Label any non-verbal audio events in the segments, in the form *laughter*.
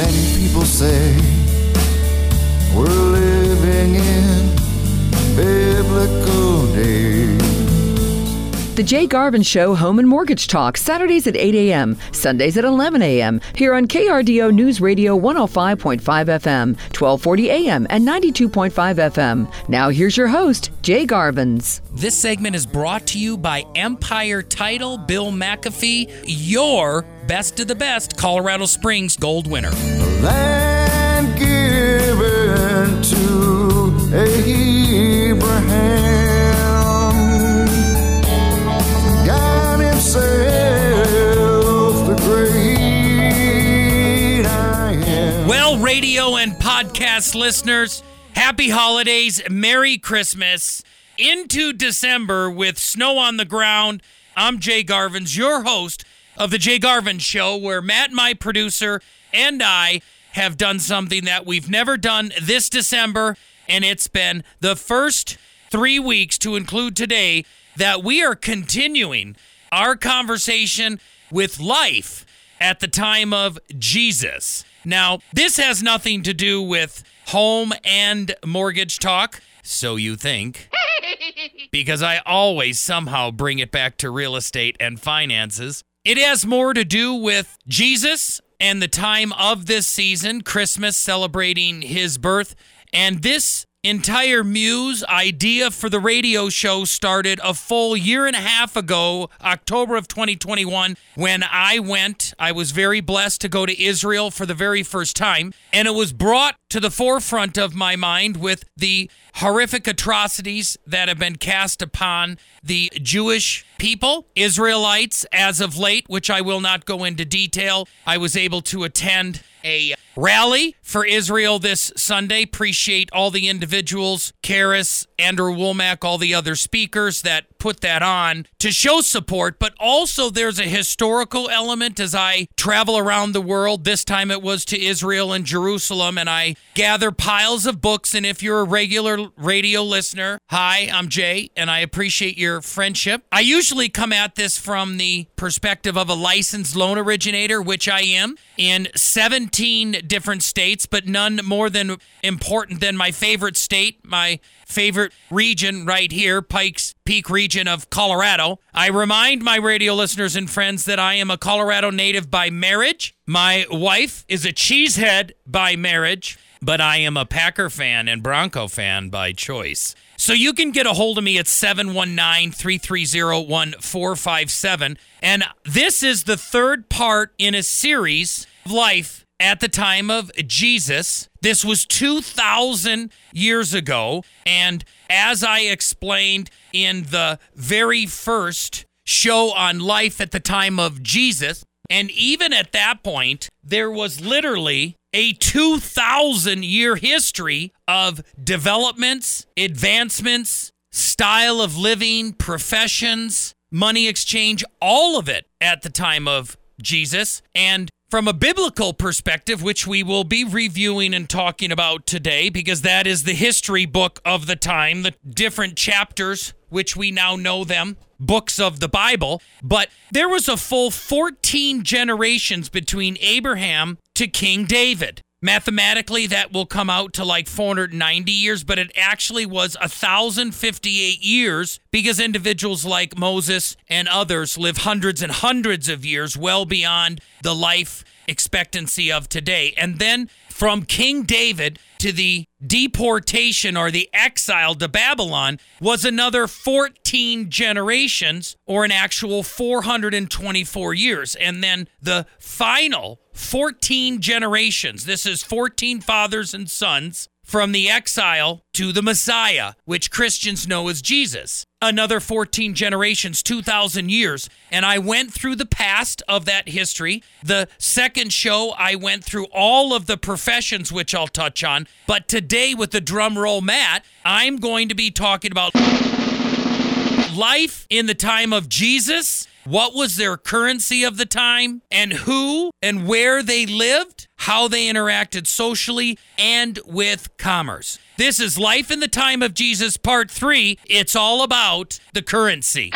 Many people say we're living in biblical days. The Jay Garvens Show Home and Mortgage Talk, Saturdays at 8 a.m., Sundays at 11 a.m., here on KRDO News Radio 105.5 FM, 1240 a.m., and 92.5 FM. Now here's your host, Jay Garvens. This segment is brought to you by Empire Title, Bill McAfee, your best of the best Colorado Springs gold winner. Land given to Abraham. God Himself, the great I am. Well, radio and podcast listeners, happy holidays, Merry Christmas. Into December with snow on the ground. I'm Jay Garvens, your host of The Jay Garvens Show, where Matt, my producer, and I have done something that we've never done this December. And it's been the first three weeks, to include today, that we are continuing our conversation with life at the time of Jesus. Now, this has nothing to do with home and mortgage talk, so you think, *laughs* because I always somehow bring it back to real estate and finances. It has more to do with Jesus and the time of this season, Christmas, celebrating his birth. And this entire muse idea for the radio show started a full year and a half ago, October of 2021, when I went. I was very blessed to go to Israel for the very first time, and it was brought to the forefront of my mind with the horrific atrocities that have been cast upon the Jewish people, Israelites, as of late, which I will not go into detail. I was able to attend a rally for Israel this Sunday. Appreciate all the individuals, Charis, Andrew Wommack, all the other speakers that put that on to show support, but also there's a historical element as I travel around the world. This time it was to Israel and Jerusalem, and I gather piles of books. And if you're a regular radio listener, hi, I'm Jay, and I appreciate your friendship. I usually come at this from the perspective of a licensed loan originator, which I am in 17 different states, but none more than important than my favorite state, my favorite region right here, Pikes Peak region of Colorado. I remind my radio listeners and friends that I am a Colorado native by marriage. My wife is a cheesehead by marriage, but I am a Packer fan and Bronco fan by choice. So you can get a hold of me at 719 330 1457. And this is the third part in a series of life at the time of Jesus. This was 2,000 years ago. And as I explained in the very first show on life at the time of Jesus, and even at that point, there was literally a 2,000 year history of developments, advancements, style of living, professions, money exchange, all of it at the time of Jesus. And from a biblical perspective, which we will be reviewing and talking about today, because that is the history book of the time, the different chapters, which we now know them, books of the Bible. But there was a full 14 generations between Abraham to King David. Mathematically, that will come out to like 490 years, but it actually was 1,058 years because individuals like Moses and others live hundreds and hundreds of years, well beyond the life expectancy of today. And then from King David to the deportation or the exile to Babylon was another 14 generations or an actual 424 years. And then the final 14 generations, this is 14 fathers and sons from the exile to the Messiah, which Christians know as Jesus. Another 14 generations, 2,000 years. And I went through the past of that history. The second show, I went through all of the professions, which I'll touch on. But today, with the drum roll Matt, I'm going to be talking about life in the time of Jesus. What was their currency of the time, and who and where they lived, how they interacted socially and with commerce. This is Life in the Time of Jesus, Part 3. It's all about the currency.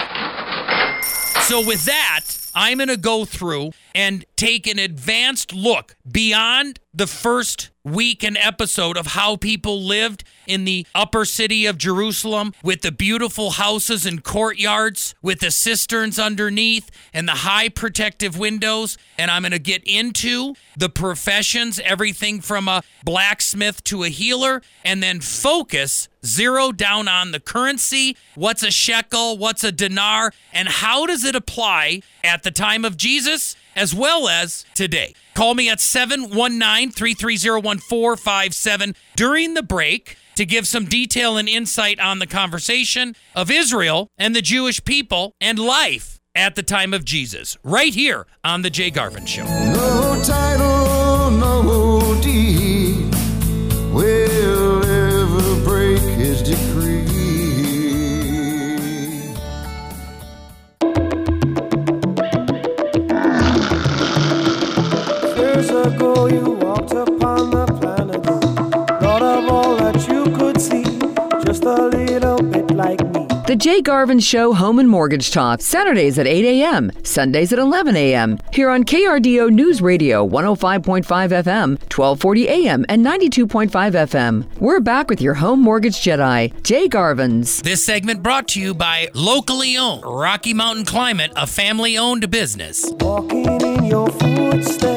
So, with that, I'm going to go through and take an advanced look beyond the first week and episode of how people lived in the upper city of Jerusalem with the beautiful houses and courtyards with the cisterns underneath and the high protective windows. And I'm going to get into the professions, everything from a blacksmith to a healer, and then focus zero down on the currency. What's a shekel? What's a dinar? And how does it apply at the time of Jesus as well as today? Call me at 719 330 1457 during the break to give some detail and insight on the conversation of Israel and the Jewish people and life at the time of Jesus, right here on The Jay Garvens Show. No ago you walked upon the planet Thought of all that you could see Just a little bit like me The Jay Garvens Show Home and Mortgage Talk, Saturdays at 8 a.m., Sundays at 11 a.m. Here on KRDO News Radio 105.5 FM, 1240 a.m., and 92.5 FM. We're back with your home mortgage Jedi, Jay Garvens. This segment brought to you by locally owned Rocky Mountain Climate, a family owned business. Walking in your footsteps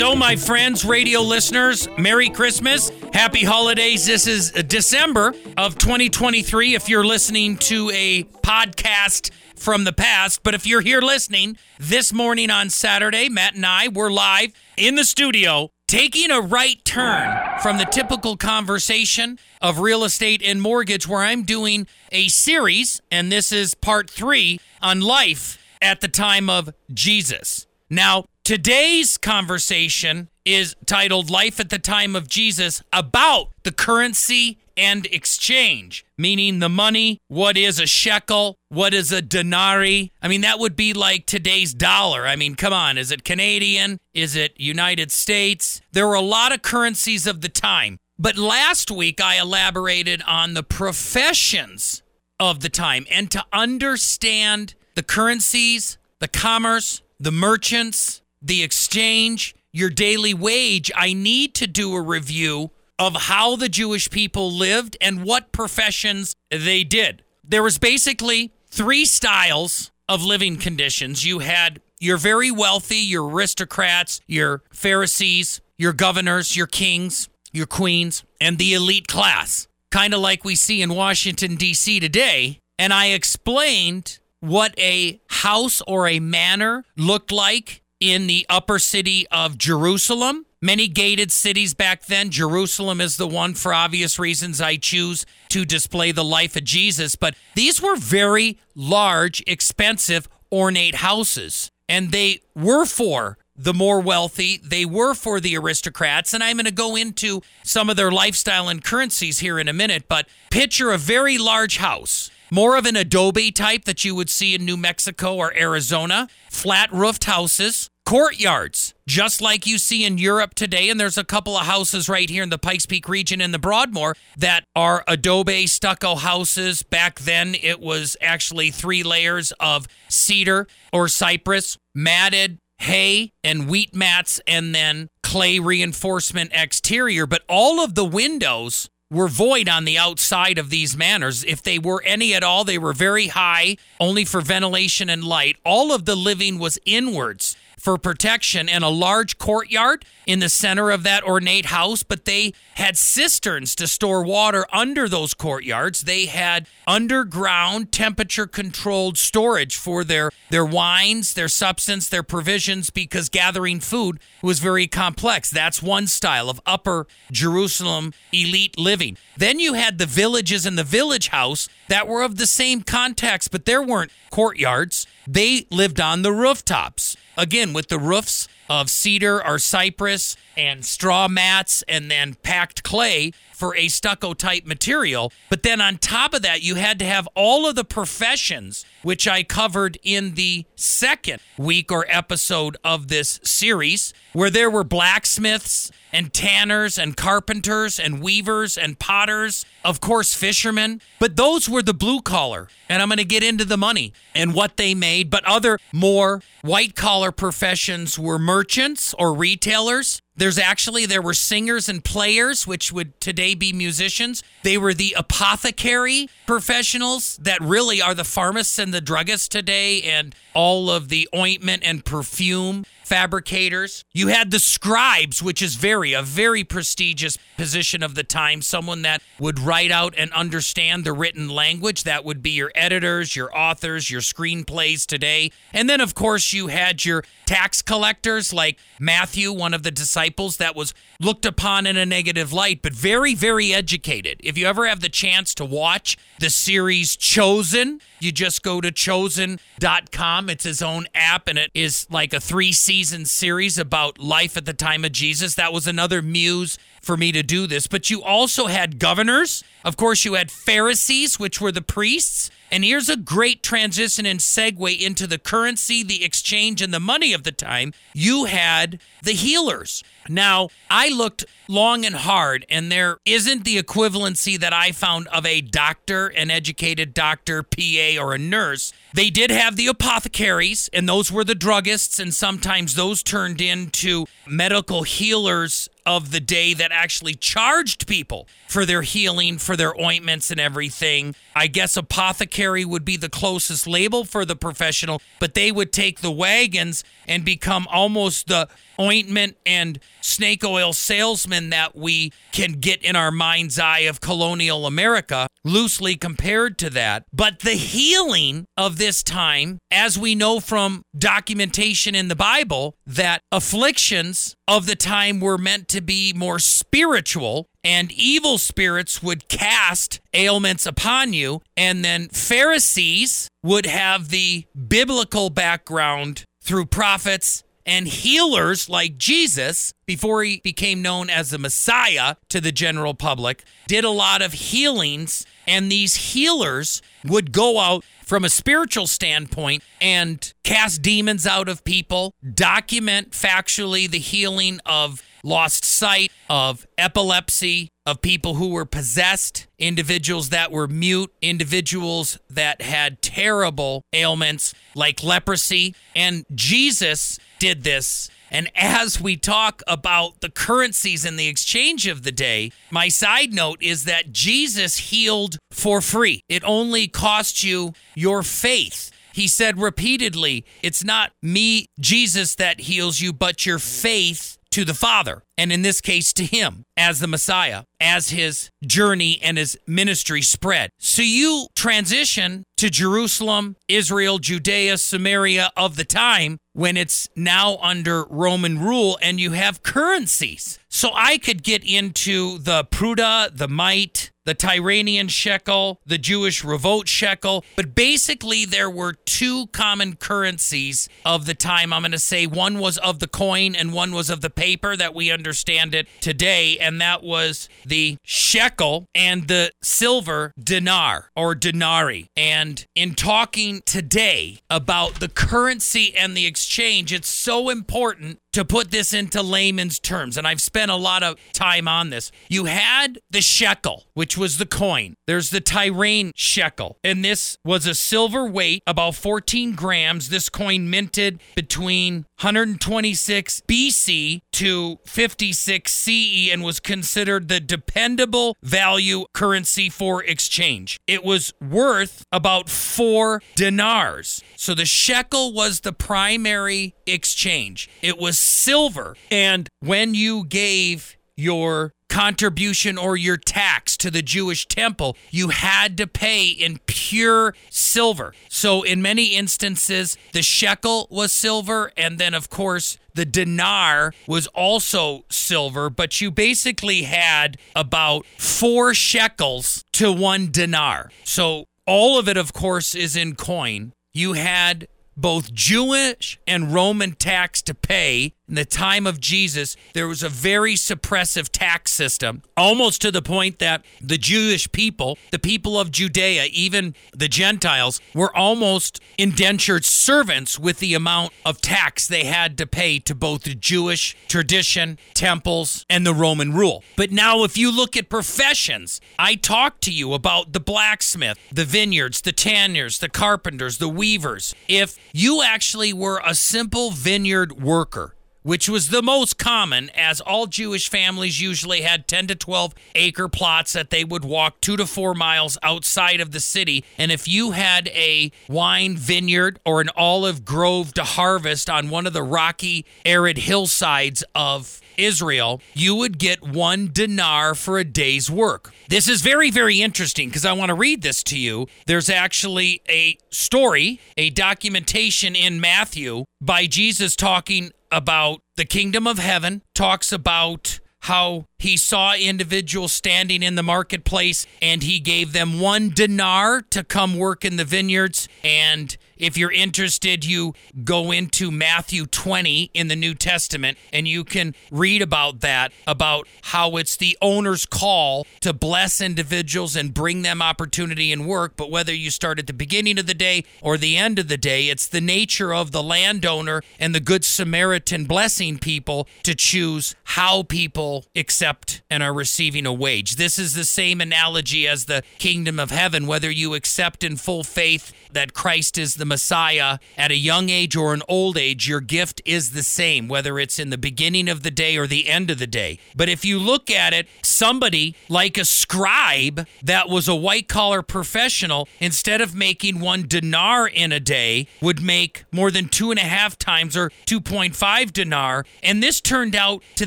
So, my friends, radio listeners, Merry Christmas. Happy holidays. This is December of 2023 if you're listening to a podcast from the past. But if you're here listening this morning on Saturday, Matt and I were live in the studio taking a right turn from the typical conversation of real estate and mortgage, where I'm doing a series, and this is part three on life at the time of Jesus. Now, today's conversation is titled Life at the Time of Jesus about the currency and exchange, meaning the money. What is a shekel? What is a denari? I mean, that would be like today's dollar. I mean, come on. Is it Canadian? Is it United States? There were a lot of currencies of the time. But last week, I elaborated on the professions of the time and to understand the currencies, the commerce, the merchants, the exchange, your daily wage, I need to do a review of how the Jewish people lived and what professions they did. There was basically three styles of living conditions. You had your very wealthy, your aristocrats, your Pharisees, your governors, your kings, your queens, and the elite class, kind of like we see in Washington, D.C. today. And I explained what a house or a manor looked like in the upper city of Jerusalem. Many gated cities back then. Jerusalem is the one for obvious reasons I choose to display the life of Jesus. But these were very large, expensive, ornate houses. And they were for the more wealthy. They were for the aristocrats. And I'm going to go into some of their lifestyle and currencies here in a minute. But picture a very large house more of an adobe type that you would see in New Mexico or Arizona, flat roofed houses, courtyards, just like you see in Europe today. And there's a couple of houses right here in the Pikes Peak region in the Broadmoor that are adobe stucco houses. Back then, it was actually three layers of cedar or cypress, matted hay and wheat mats, and then clay reinforcement exterior. But all of the windows were void on the outside of these manors. If they were any at all, they were very high, only for ventilation and light. All of the living was inwards for protection and a large courtyard in the center of that ornate house, but they had cisterns to store water under those courtyards. They had underground temperature controlled storage for their their wines, their substance, their provisions because gathering food was very complex. That's one style of upper Jerusalem elite living. Then you had the villages and the village house that were of the same context, but there weren't courtyards. They lived on the rooftops. Again, with the roofs of cedar or cypress and straw mats and then packed clay for a stucco type material. But then on top of that, you had to have all of the professions, which I covered in the second week or episode of this series, where there were blacksmiths and tanners and carpenters and weavers and potters, of course, fishermen. But those were the blue collar. And I'm going to get into the money and what they made. But other more white collar professions were merchants or retailers. There's actually there were singers and players, which would today be musicians. They were the apothecary professionals that really are the pharmacists and the druggists today, and all of the ointment and perfume fabricators. You had the scribes, which is very a very prestigious position of the time, someone that would write out and understand the written language. That would be your editors, your authors, your screenplays today. And then of course you had your tax collectors like Matthew, one of the disciples that was looked upon in a negative light, but very, very educated. If you ever have the chance to watch the series Chosen, you just go to chosen.com. It's his own app, and it is like a three season series about life at the time of Jesus. That was another muse for me to do this. But you also had governors. Of course, you had Pharisees, which were the priests. And here's a great transition and segue into the currency, the exchange, and the money of the time. You had the healers. Now, I looked long and hard, and there isn't the equivalency that I found of a doctor, an educated doctor, PA, or a nurse. They did have the apothecaries, and those were the druggists, and sometimes those turned into medical healers of the day that actually charged people for their healing, for their ointments and everything. I guess apothecary would be the closest label for the professional, but they would take the wagons and become almost the ointment and snake oil salesman that we can get in our mind's eye of colonial America, loosely compared to that. But the healing of this time, as we know from documentation in the Bible, that afflictions of the time were meant to be more spiritual and evil spirits would cast ailments upon you. And then Pharisees would have the biblical background through prophets and healers like Jesus, before he became known as the Messiah to the general public, did a lot of healings. And these healers would go out from a spiritual standpoint and cast demons out of people, document factually the healing of lost sight, of epilepsy, of people who were possessed, individuals that were mute, individuals that had terrible ailments like leprosy. And Jesus did this. And as we talk about the currencies and the exchange of the day, my side note is that Jesus healed for free. It only cost you your faith. He said repeatedly, It's not me, Jesus, that heals you, but your faith to the Father, and in this case to Him as the Messiah, as His journey and His ministry spread. So you transition to Jerusalem, Israel, Judea, Samaria of the time when it's now under Roman rule and you have currencies. So I could get into the prutah, the mite, the Tyranian shekel, the Jewish revolt shekel. But basically, there were two common currencies of the time. I'm going to say one was of the coin and one was of the paper that we understand it today. And that was the shekel and the silver dinar or denari. And in talking today about the currency and the exchange, it's so important to put this into layman's terms, and I've spent a lot of time on this. You had the shekel, which was the coin. There's the Tyrian shekel, and this was a silver weight, about 14 grams. This coin minted between 126 BC to 56 CE and was considered the dependable value currency for exchange. It was worth about four dinars. So the shekel was the primary exchange. It was silver. And when you gave your contribution or your tax to the Jewish temple, you had to pay in pure silver. So, in many instances, the shekel was silver, and then, of course, the dinar was also silver, but you basically had about four shekels to one dinar. So, all of it, of course, is in coin. You had both Jewish and Roman tax to pay. In the time of Jesus, there was a very suppressive tax system, almost to the point that the Jewish people, the people of Judea, even the Gentiles, were almost indentured servants with the amount of tax they had to pay to both the Jewish tradition, temples, and the Roman rule. But now, if you look at professions, I talked to you about the blacksmith, the vineyards, the tanners, the carpenters, the weavers. If you actually were a simple vineyard worker, which was the most common, as all Jewish families usually had 10 to 12 acre plots that they would walk two to four miles outside of the city. And if you had a wine vineyard or an olive grove to harvest on one of the rocky, arid hillsides of Israel, you would get one dinar for a day's work. This is very, very interesting because I want to read this to you. There's actually a story, a documentation in Matthew by Jesus talking about the kingdom of heaven, talks about how he saw individuals standing in the marketplace and he gave them one dinar to come work in the vineyards. And if you're interested, you go into Matthew 20 in the New Testament and you can read about that, about how it's the owner's call to bless individuals and bring them opportunity and work. But whether you start at the beginning of the day or the end of the day, it's the nature of the landowner and the Good Samaritan blessing people to choose how people accept and are receiving a wage. This is the same analogy as the kingdom of heaven, whether you accept in full faith that Christ is the Messiah at a young age or an old age, your gift is the same, whether it's in the beginning of the day or the end of the day. But if you look at it, somebody like a scribe that was a white collar professional, instead of making one dinar in a day, would make more than two and a half times or 2.5 dinar. And this turned out to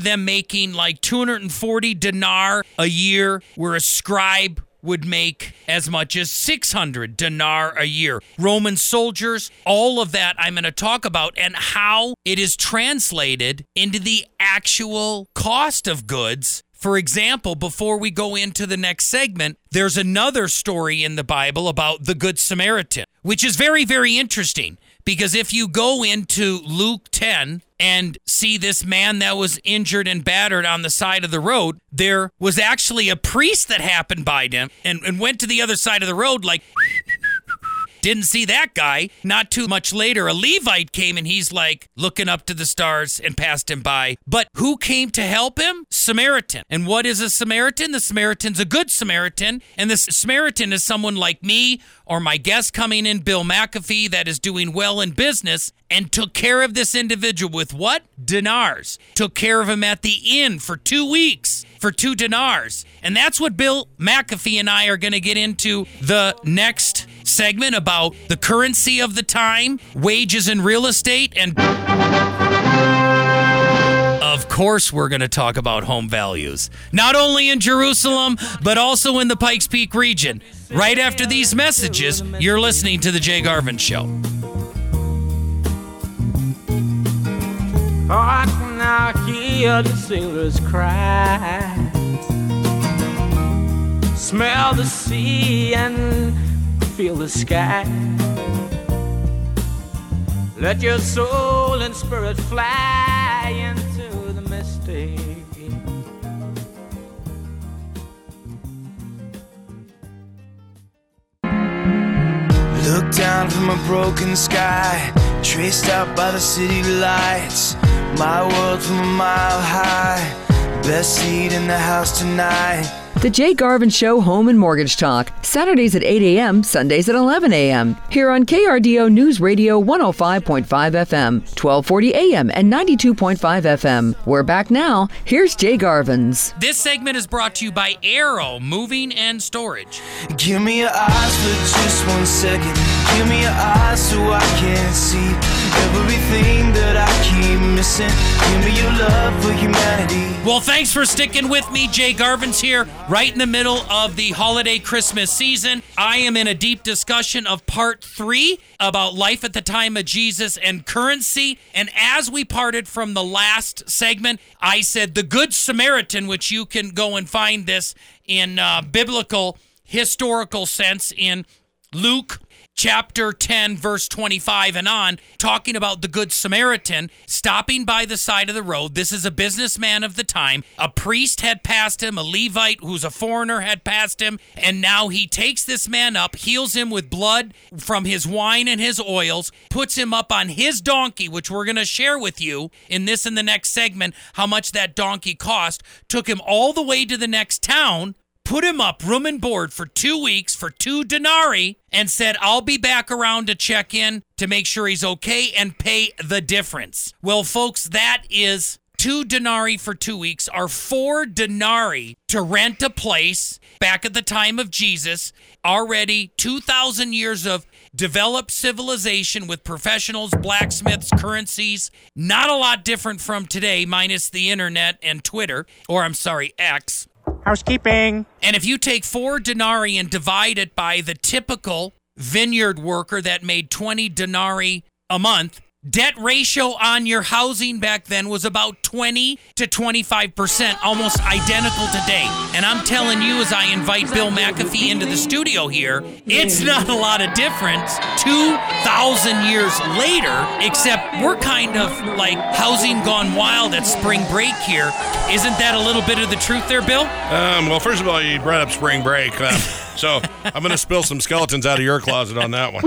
them making like 240 dinar a year, where a scribe would make as much as 600 dinar a year. Roman soldiers, all of that I'm going to talk about and how it is translated into the actual cost of goods. For example, before we go into the next segment, there's another story in the Bible about the Good Samaritan, which is very, very interesting. Because if you go into Luke 10 and see this man that was injured and battered on the side of the road, there was actually a priest that happened by him and, and went to the other side of the road, like, didn't see that guy. Not too much later, a Levite came and he's like looking up to the stars and passed him by. But who came to help him? Samaritan. And what is a Samaritan? The Samaritan's a good Samaritan. And the Samaritan is someone like me or my guest coming in, Bill McAfee, that is doing well in business and took care of this individual with what? Dinars. Took care of him at the inn for two weeks for two dinars. And that's what Bill McAfee and I are going to get into the next segment about the currency of the time, wages in real estate, and of course, we're going to talk about home values, not only in Jerusalem, but also in the Pikes Peak region. Right after these messages, you're listening to The Jay Garvens Show. Hear the sailors cry. Smell the sea and feel the sky. Let your soul and spirit fly into the mystic. Look down from a broken sky, traced out by the city lights. My world from a mile high, best seat in the house tonight. The Jay Garvens Show Home and Mortgage Talk, Saturdays at 8 a.m., Sundays at 11 a.m. Here on KRDO News Radio 105.5 FM, 1240 a.m., and 92.5 FM. We're back now. Here's Jay Garvens. This segment is brought to you by Arrow Moving and Storage. Give me your eyes for just one second. Give me your eyes so I can see everything that I keep missing. Give me your love for humanity. Well, thanks for sticking with me. Jay Garvens here, right in the middle of the holiday Christmas season. I am in a deep discussion of part three about life at the time of Jesus and currency. And as we parted from the last segment, I said the Good Samaritan, which you can go and find this in uh, biblical historical sense in Luke chapter 10, verse 25 and on, talking about the Good Samaritan stopping by the side of the road. This is a businessman of the time. A priest had passed him, a Levite who's a foreigner had passed him, and now he takes this man up, heals him with blood from his wine and his oils, puts him up on his donkey, which we're going to share with you in this and the next segment how much that donkey cost, took him all the way to the next town put him up room and board for two weeks for two denarii and said, I'll be back around to check in to make sure he's okay and pay the difference. Well, folks, that is two denarii for two weeks are four denarii to rent a place back at the time of Jesus, already 2,000 years of developed civilization with professionals, blacksmiths, currencies. Not a lot different from today, minus the internet and Twitter, or I'm sorry, X. Housekeeping. And if you take four denarii and divide it by the typical vineyard worker that made 20 denarii a month, debt ratio on your housing back then was about 20 to 25%, almost identical today. And I'm telling you, as I invite Bill McAfee into the studio here, it's not a lot of difference 2,000 years later, except we're kind of like housing gone wild at spring break here. Isn't that a little bit of the truth there, Bill? Um, well, first of all, you brought up spring break. Uh, so I'm going to spill some skeletons out of your closet on that one.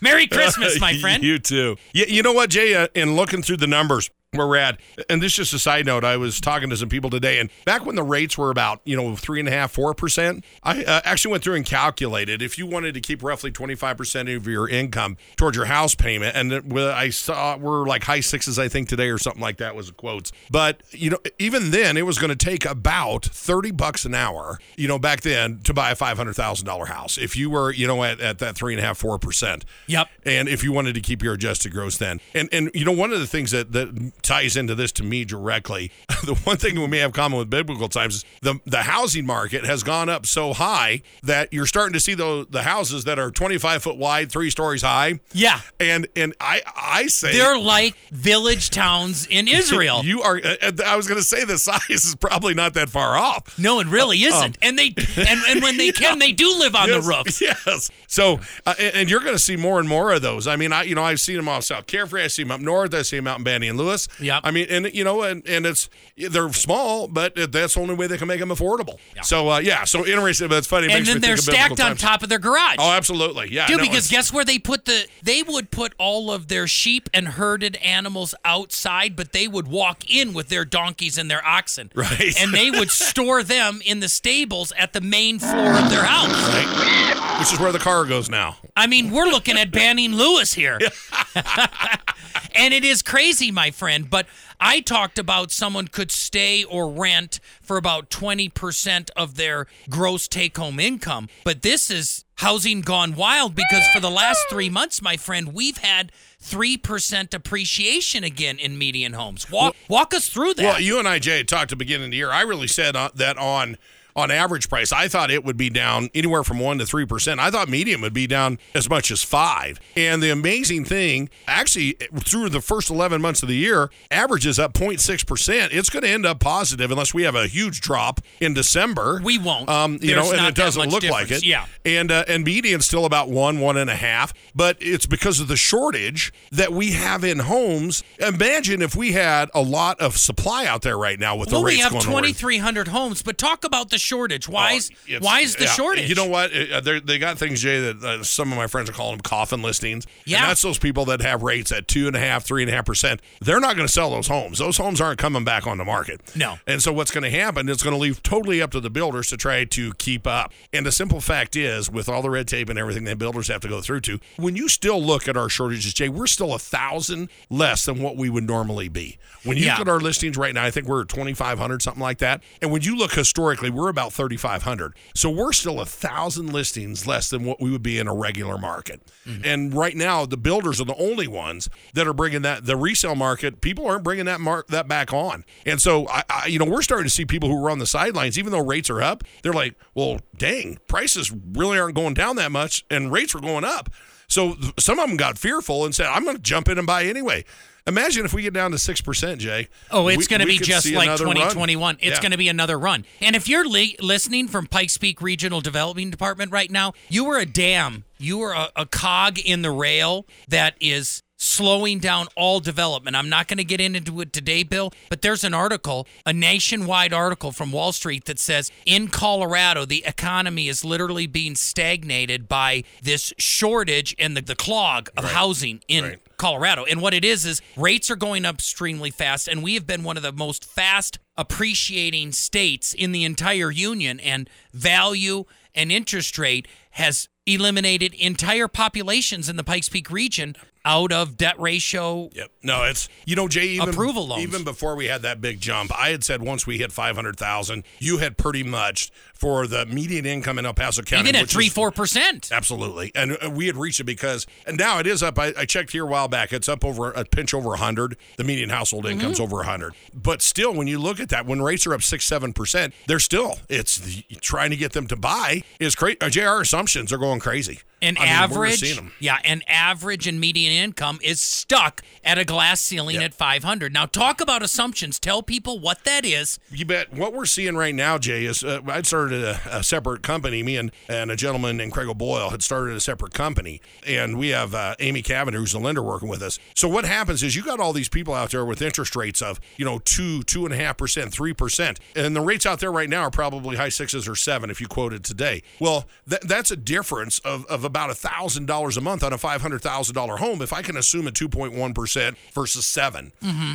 Merry Christmas, my *laughs* friend. you too. You, you know what, Jay? Uh, in looking through the numbers, where we're at, and this is just a side note. I was talking to some people today, and back when the rates were about you know three and a half, four percent, I uh, actually went through and calculated if you wanted to keep roughly twenty five percent of your income towards your house payment, and I saw we're like high sixes, I think today or something like that was the quotes. But you know, even then, it was going to take about thirty bucks an hour, you know, back then to buy a five hundred thousand dollar house if you were you know at, at that three and a half, four percent. Yep. And if you wanted to keep your adjusted gross then. And and you know, one of the things that, that ties into this to me directly, *laughs* the one thing we may have common with biblical times is the the housing market has gone up so high that you're starting to see the the houses that are 25 foot wide, three stories high. Yeah. And and I I say They're like village towns in *laughs* Israel. You are. uh, I was going to say the *laughs* size is probably not that far off. no, it really isn't. and they and, and when they can, they do live on yes, the roofs. Yes. So, uh, and, and you're going to see more and more of those. I mean, I you know I've seen them off South Carefree. I see them up north. I see them out in Banning Lewis. Yep. I mean, and you know, and, and it's they're small, but that's the only way they can make them affordable. So, uh, yeah. So interesting. But it's funny. It And then they're think of biblical stacked on times. top of their garage. Oh, absolutely. Yeah. Dude, no, because guess where they put the? They would put all of their sheep and herded animals outside, but they would walk in with their donkeys and their oxen. Right. And they would *laughs* store them in the stables at the main floor of their house. right? Which is where the car goes now. I mean, we're looking at Banning Lewis here. *laughs* *laughs* and it is crazy, my friend. But I talked about someone could stay or rent for about 20% of their gross take home income. But this is housing gone wild because for the last three months, my friend, we've had 3% appreciation again in median homes. Walk, walk us through that. Well, you and I, Jay, talked at the beginning of the year. I really said uh, that on on average price, I thought it would be down anywhere from one to three percent. I thought medium would be down as much as five. And the amazing thing, actually, through the first eleven months of the year, average is up 06 percent. It's going to end up positive unless we have a huge drop in December. We won't. Um, you There's know, and it doesn't look like it. Yeah. And uh, and median's still about one, one and a half. But it's because of the shortage that we have in homes. Imagine if we had a lot of supply out there right now with well, the rates we have 2,300 homes, but talk about the shortage. Why is, Oh, why is the yeah, shortage? You know what? Uh, they're- They got things, Jay, that uh, some of my friends are calling them coffin listings. Yeah. And that's those people that have rates at two and a half, three and a half percent. They're not going to sell those homes. Those homes aren't coming back on the market. No. And so what's going to happen is going to leave totally up to the builders to try to keep up. And the simple fact is, with all the red tape and everything that builders have to go through to, when you still look at our shortages, Jay, we're still a thousand less than what we would normally be. When you Yeah. look at our listings right now, I think we're at 2,500, something like that. And when you look historically, we're about 3,500. So we're still a thousand listings less than what we would be in a regular market. Mm-hmm. And right now, the builders are the only ones that are bringing that. The resale market, people aren't bringing that mar- that back on. And so, I, I, you know, we're starting to see people who are on the sidelines, even though rates are up, they're like, well, dang, prices really aren't going down that much, and rates were going up. So some of them got fearful and said, I'm going to jump in and buy anyway. Imagine if we get down to six percent, Jay. Oh, it's going to be just like another run. 2021. It's Yeah. going to be another run. And if you're li- listening from Pikes Peak Regional Development Department right now, you are a dam. You are a, a cog in the rail that is slowing down all development. I'm not going to get into it today, Bill, but there's an article, a nationwide article from Wall Street that says in Colorado, the economy is literally being stagnated by this shortage and the, the clog of housing in Right. Colorado. And what it is is rates are going up extremely fast, and we have been one of the most fast appreciating states in the entire union. And value and interest rate has eliminated entire populations in the Pikes Peak region out of debt ratio. Yep. No, it's you know, Jay. Even Approval loans. Even before we had that big jump, I had said once we hit five hundred thousand, you had pretty much for the median income in El Paso County. Even at three, four percent. Absolutely, and uh, we had reached it because, and now it is up. I, I checked here a while back. It's up over a pinch over hundred. The median household Mm-hmm. income's over hundred. But still, when you look at that, when rates are up six, seven percent, they're still. It's the, trying to get them to buy is crazy. Uh, Jr. assumptions are going crazy. An I mean, average, yeah, an average and median income is stuck at a glass ceiling Yep. at 500. Now, talk about assumptions. Tell people what that is. You bet. What we're seeing right now, Jay, is uh, I'd started a, a separate company. Me and, and a gentleman named Craig O'Boyle had started a separate company, and we have uh, Amy Cavender, who's the lender, working with us. So what happens is you got all these people out there with interest rates of you know two, two and a half percent, three percent, and the rates out there right now are probably high sixes or seven if you quoted today. Well, that, that's a difference of, of about a thousand dollars a month on a five hundred thousand dollar home. If I can assume a two point one percent versus 7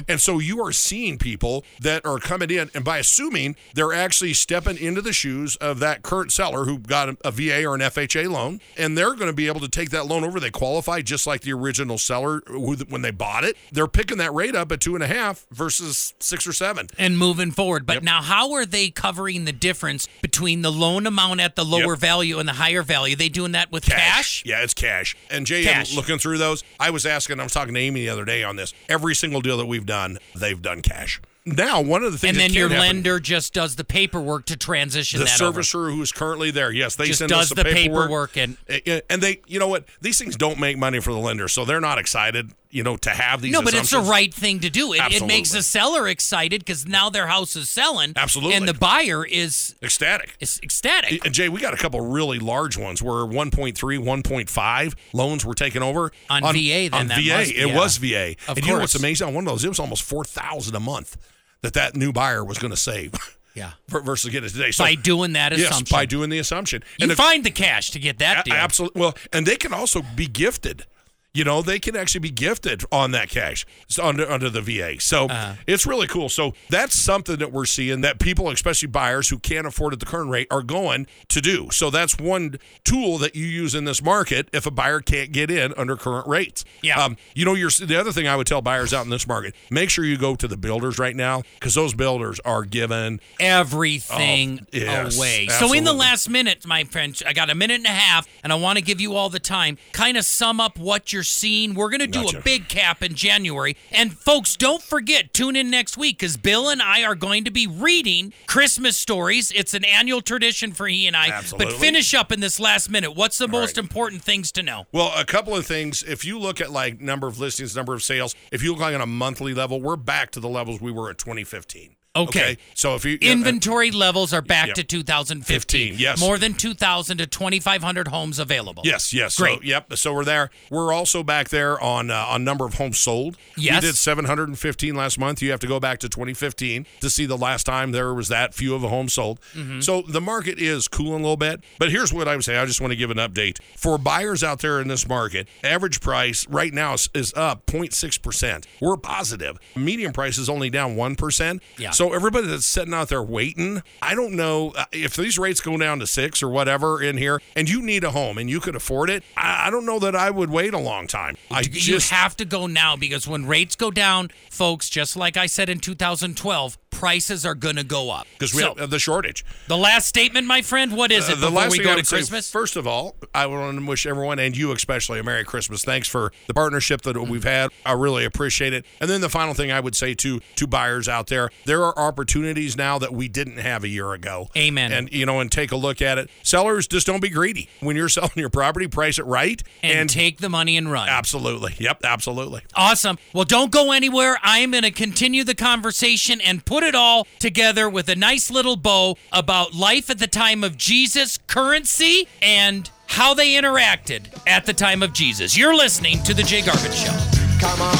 and so you are seeing people that are coming in, and by assuming they're actually stepping into the shoes of that current seller who got a, VA or an FHA loan, and they're going to be able to take that loan over. They qualify just like the original seller when they bought it. They're picking that rate up at two and a half versus six or seven. and moving forward. But now, how are they covering the difference between the loan amount at the lower Yep. value and the higher value? they doing that with cash? Yeah, it's cash. And Jay, Cash. Looking through those. I was asking, I was talking to Amy the other day on this. Every single deal that we've done, they've done cash. Now, one of the things And then your happen- lender just does the paperwork to transition the that over. servicer who's currently there. Yes, they Just send does us the, the paperwork and- Uh, and they, you know what? These things don't make money for the lender, so they're not excited, you know, to have these. No, but it's the right thing to do. It, it makes the seller excited because now their house is selling. Absolutely. And the buyer is, ecstatic. is ecstatic. And Jay, we got a couple really large ones where 1.3, 1.5 loans were taken over On VA, then on that VA, must- it yeah. was VA. Of and you know what's amazing? On one of those, it was almost four thousand a month that that new buyer was going to save. *laughs* Yeah. versus getting it today. So, by doing that yes, assumption. by doing the assumption. you And if- find the cash to get that deal. Absolutely. Well, and they can also be gifted. You know, they can actually be gifted on that cash under under the VA. So Uh-huh. it's really cool. So that's something that we're seeing that people, especially buyers who can't afford at the current rate, are going to do. So that's one tool that you use in this market if a buyer can't get in under current rates. Yeah. Um, you know, you're, the other thing I would tell buyers out in this market: make sure you go to the builders right now because those builders are giving everything Oh, yes, away. So in the last minute, my friend, I got a minute and a half, and I want to give you all the time. Kind of sum up what you're seeing. We're going to do Gotcha. a big cap in January, and folks, don't forget tune in next week because Bill and I are going to be reading Christmas stories. It's an annual tradition for he and I. Absolutely. But finish up in this last minute. What's the most right. important things to know? Well, a couple of things. If you look at like number of listings, number of sales, if you look like on a monthly level, we're back to the levels we were at 2015. Okay. So if you Inventory levels are back Yep. to 2015. 15, yes. More than 2,000 to 2,500 homes available. Yes, yes. Great. So, yep. So we're there. We're also back there on uh, on number of homes sold. Yes. We did 715 last month. You have to go back to 2015 to see the last time there was that few of a home sold. Mm-hmm. So the market is cooling a little bit. But here's what I would say. I just want to give an update for buyers out there in this market. Average price right now is, is up 0.6 percent. We're positive. Median price is only down one percent. Yeah. So everybody that's sitting out there waiting, I don't know uh, if these rates go down to six or whatever in here, and you need a home and you could afford it. I, I don't know that I would wait a long time. I you just have to go now because when rates go down, folks, just like I said in 2012, prices are going to go up. because we So, have the shortage. the last statement, my friend, what is it Uh, the last we go to would say, Christmas? first of all, I want to wish everyone and you especially a Merry Christmas. Thanks for the partnership that we've had. I really appreciate it. And then the final thing I would say to to buyers out there, there are opportunities now that we didn't have a year ago. Amen. And you know, and take a look at it. Sellers, just don't be greedy. When you're *laughs* selling your property, price it right and, take the money and run. absolutely. Yep, absolutely. Awesome. Well, don't go anywhere. I am going to continue the conversation and put it all together with a nice little bow about life at the time of Jesus, currency, and how they interacted at the time of Jesus. You're listening to The Jay Garvens Show. Come on,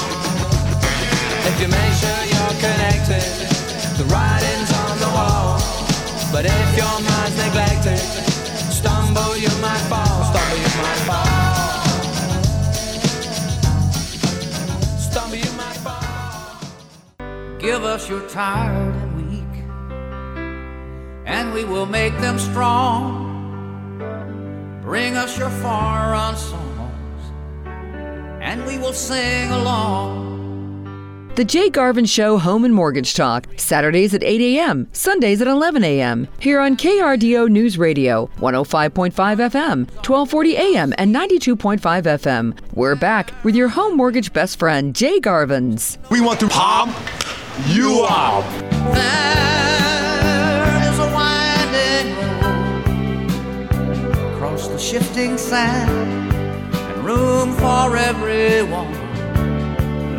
if you make sure you're connected, the writing's on the wall. But if your Give us your tired and weak, and we will make them strong. Bring us your far run songs, and we will sing along. The Jay Garvens Show Home and Mortgage Talk, Saturdays at 8 a.m., Sundays at 11 a.m. Here on KRDO News Radio, 105.5 FM, 1240 a.m., and 92.5 FM. We're back with your home mortgage best friend, Jay Garvens. We want to palm you out. There is a winding road across the shifting sand, and room for everyone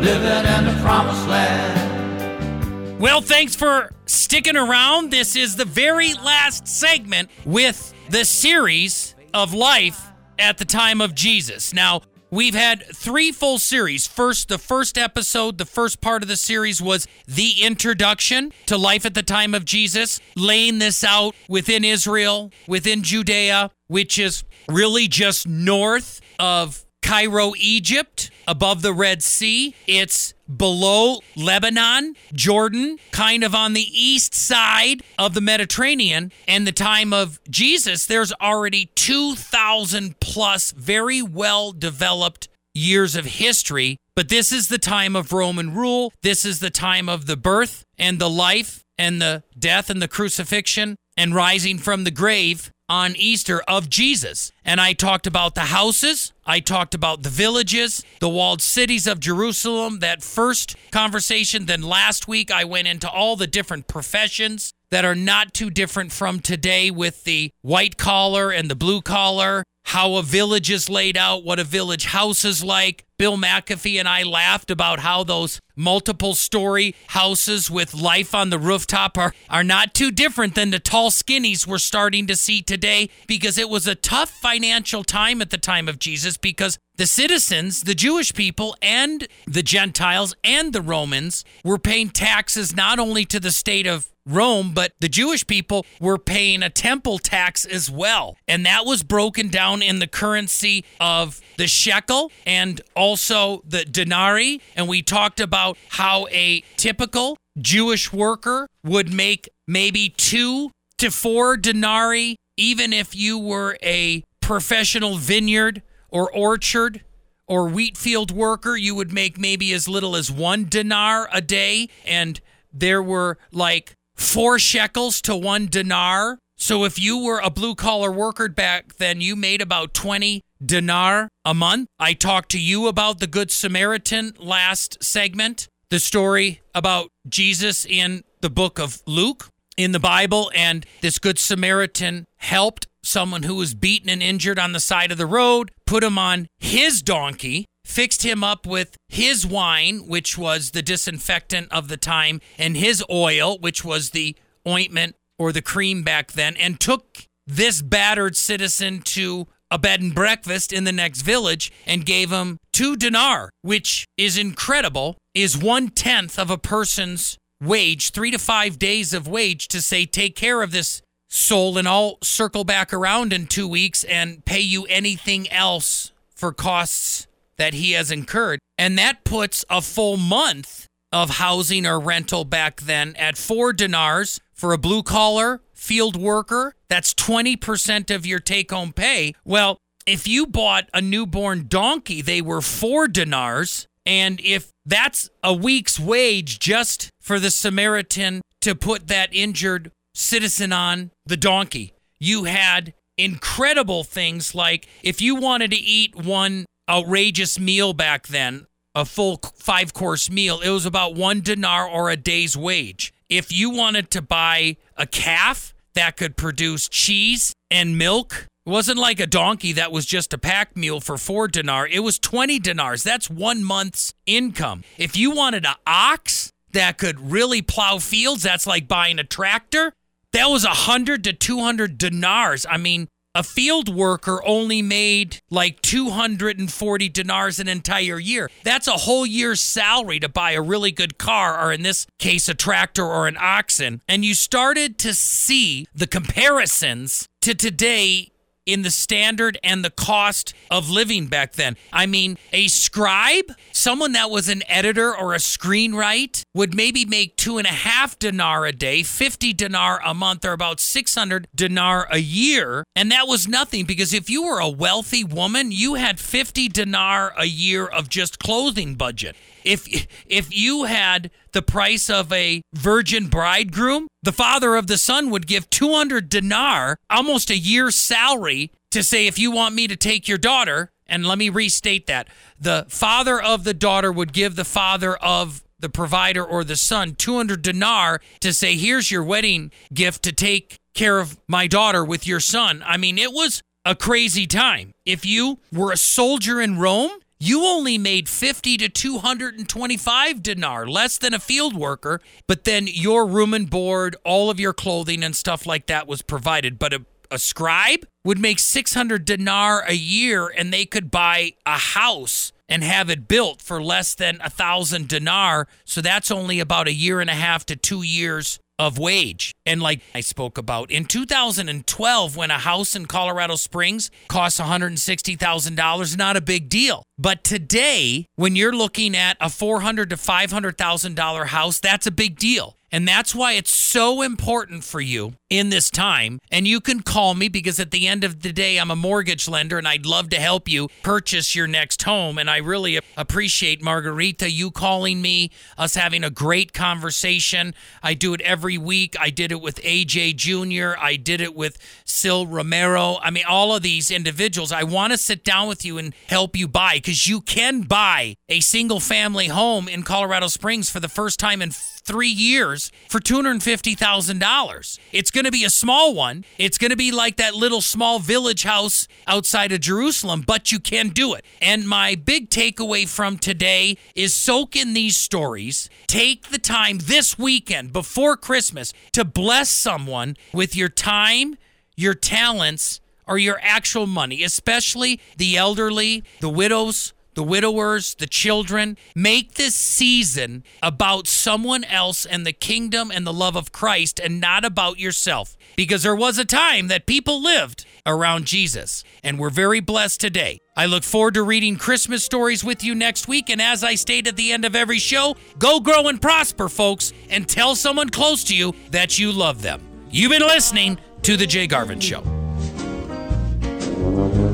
living in the promised land. Well, thanks for sticking around. This is the very last segment with the series of life at the time of Jesus. Now, we've had three full series. First, the first episode, the first part of the series was the introduction to life at the time of Jesus, laying this out within Israel, within Judea, which is really just north of Cairo, Egypt, above the Red Sea. It's below Lebanon, Jordan, kind of on the east side of the Mediterranean. And the time of Jesus, there's already 2,000 plus very well developed years of history. But this is the time of Roman rule. This is the time of the birth and the life and the death and the crucifixion and rising from the grave on Easter of Jesus. And I talked about the houses, I talked about the villages, the walled cities of Jerusalem, that first conversation. Then last week, I went into all the different professions that are not too different from today with the white collar and the blue collar, how a village is laid out, what a village house is like. Bill McAfee and I laughed about how those multiple story houses with life on the rooftop are, are not too different than the tall skinnies we're starting to see today because it was a tough financial time at the time of Jesus because the citizens, the Jewish people, and the Gentiles and the Romans were paying taxes not only to the state of Rome, but the Jewish people were paying a temple tax as well. And that was broken down in the currency of the shekel and also the denarii. And we talked about how a typical Jewish worker would make maybe two to four denarii, even if you were a professional vineyard or orchard or wheat field worker, you would make maybe as little as one dinar a day. And there were like four shekels to one dinar. So if you were a blue collar worker back then, you made about 20 dinar a month. I talked to you about the Good Samaritan last segment, the story about Jesus in the book of Luke in the Bible, and this Good Samaritan helped someone who was beaten and injured on the side of the road, put him on his donkey, fixed him up with his wine, which was the disinfectant of the time, and his oil, which was the ointment or the cream back then, and took this battered citizen to a bed and breakfast in the next village and gave him two dinar, which is incredible, is one tenth of a person's wage, three to five days of wage to say, take care of this soul, and I'll circle back around in two weeks and pay you anything else for costs that he has incurred. And that puts a full month of housing or rental back then at four dinars for a blue collar field worker. That's 20% of your take home pay. Well, if you bought a newborn donkey, they were four dinars. And if that's a week's wage just for the Samaritan to put that injured citizen on the donkey. You had incredible things like if you wanted to eat one outrageous meal back then, a full five course meal, it was about one dinar or a day's wage. If you wanted to buy a calf that could produce cheese and milk, it wasn't like a donkey that was just a pack mule for four dinar. It was 20 dinars. That's one month's income. If you wanted an ox that could really plow fields, that's like buying a tractor. That was 100 to 200 dinars. I mean, a field worker only made like 240 dinars an entire year. That's a whole year's salary to buy a really good car, or in this case, a tractor or an oxen. And you started to see the comparisons to today in the standard and the cost of living back then. I mean, a scribe, someone that was an editor or a screenwriter, would maybe make two and a half dinar a day, 50 dinar a month, or about 600 dinar a year. And that was nothing because if you were a wealthy woman, you had 50 dinar a year of just clothing budget. If if you had the price of a virgin bridegroom, the father of the son would give 200 dinar, almost a year's salary, to say, if you want me to take your daughter, and let me restate that the father of the daughter would give the father of the provider or the son 200 dinar to say, here's your wedding gift to take care of my daughter with your son. I mean, it was a crazy time. If you were a soldier in Rome, you only made 50 to 225 dinar, less than a field worker, but then your room and board, all of your clothing and stuff like that was provided. But a, a scribe would make 600 dinar a year and they could buy a house and have it built for less than a thousand dinar. So that's only about a year and a half to two years of wage. And like I spoke about in 2012, when a house in Colorado Springs costs $160,000, not a big deal. But today, when you're looking at a 400 to $500,000 house, that's a big deal. And that's why it's so important for you in this time. And you can call me because at the end of the day, I'm a mortgage lender and I'd love to help you purchase your next home. And I really appreciate Margarita, you calling me, us having a great conversation. I do it every week. I did it with AJ Jr., I did it with Sil Romero. I mean, all of these individuals. I want to sit down with you and help you buy because you can buy a single family home in Colorado Springs for the first time in three years for $250,000. It's going to be a small one. It's going to be like that little small village house outside of Jerusalem, but you can do it. And my big takeaway from today is soak in these stories. Take the time this weekend before Christmas to bless someone with your time, your talents, or your actual money, especially the elderly, the widows, the widowers, the children. Make this season about someone else and the kingdom and the love of Christ and not about yourself. Because there was a time that people lived around Jesus, and we're very blessed today. I look forward to reading Christmas stories with you next week. And as I state at the end of every show, go grow and prosper, folks, and tell someone close to you that you love them. You've been listening to The Jay Garvens Show.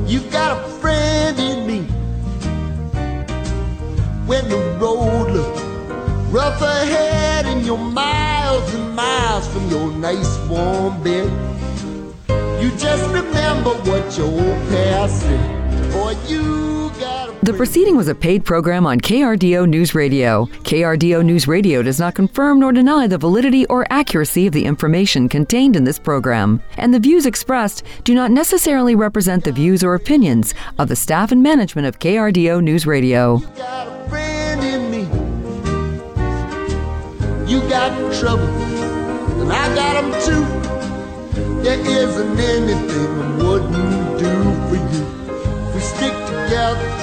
You've got a friend in me when the road looks rough ahead and you're miles and miles from your nice warm bed. You just remember what your old past said, or you got a The proceeding was a paid program on KRDO News Radio. KRDO News Radio does not confirm nor deny the validity or accuracy of the information contained in this program, and the views expressed do not necessarily represent the views or opinions of the staff and management of KRDO News Radio. got a friend in me. You got trouble, and I got 'em too. There isn't anything I wouldn't do together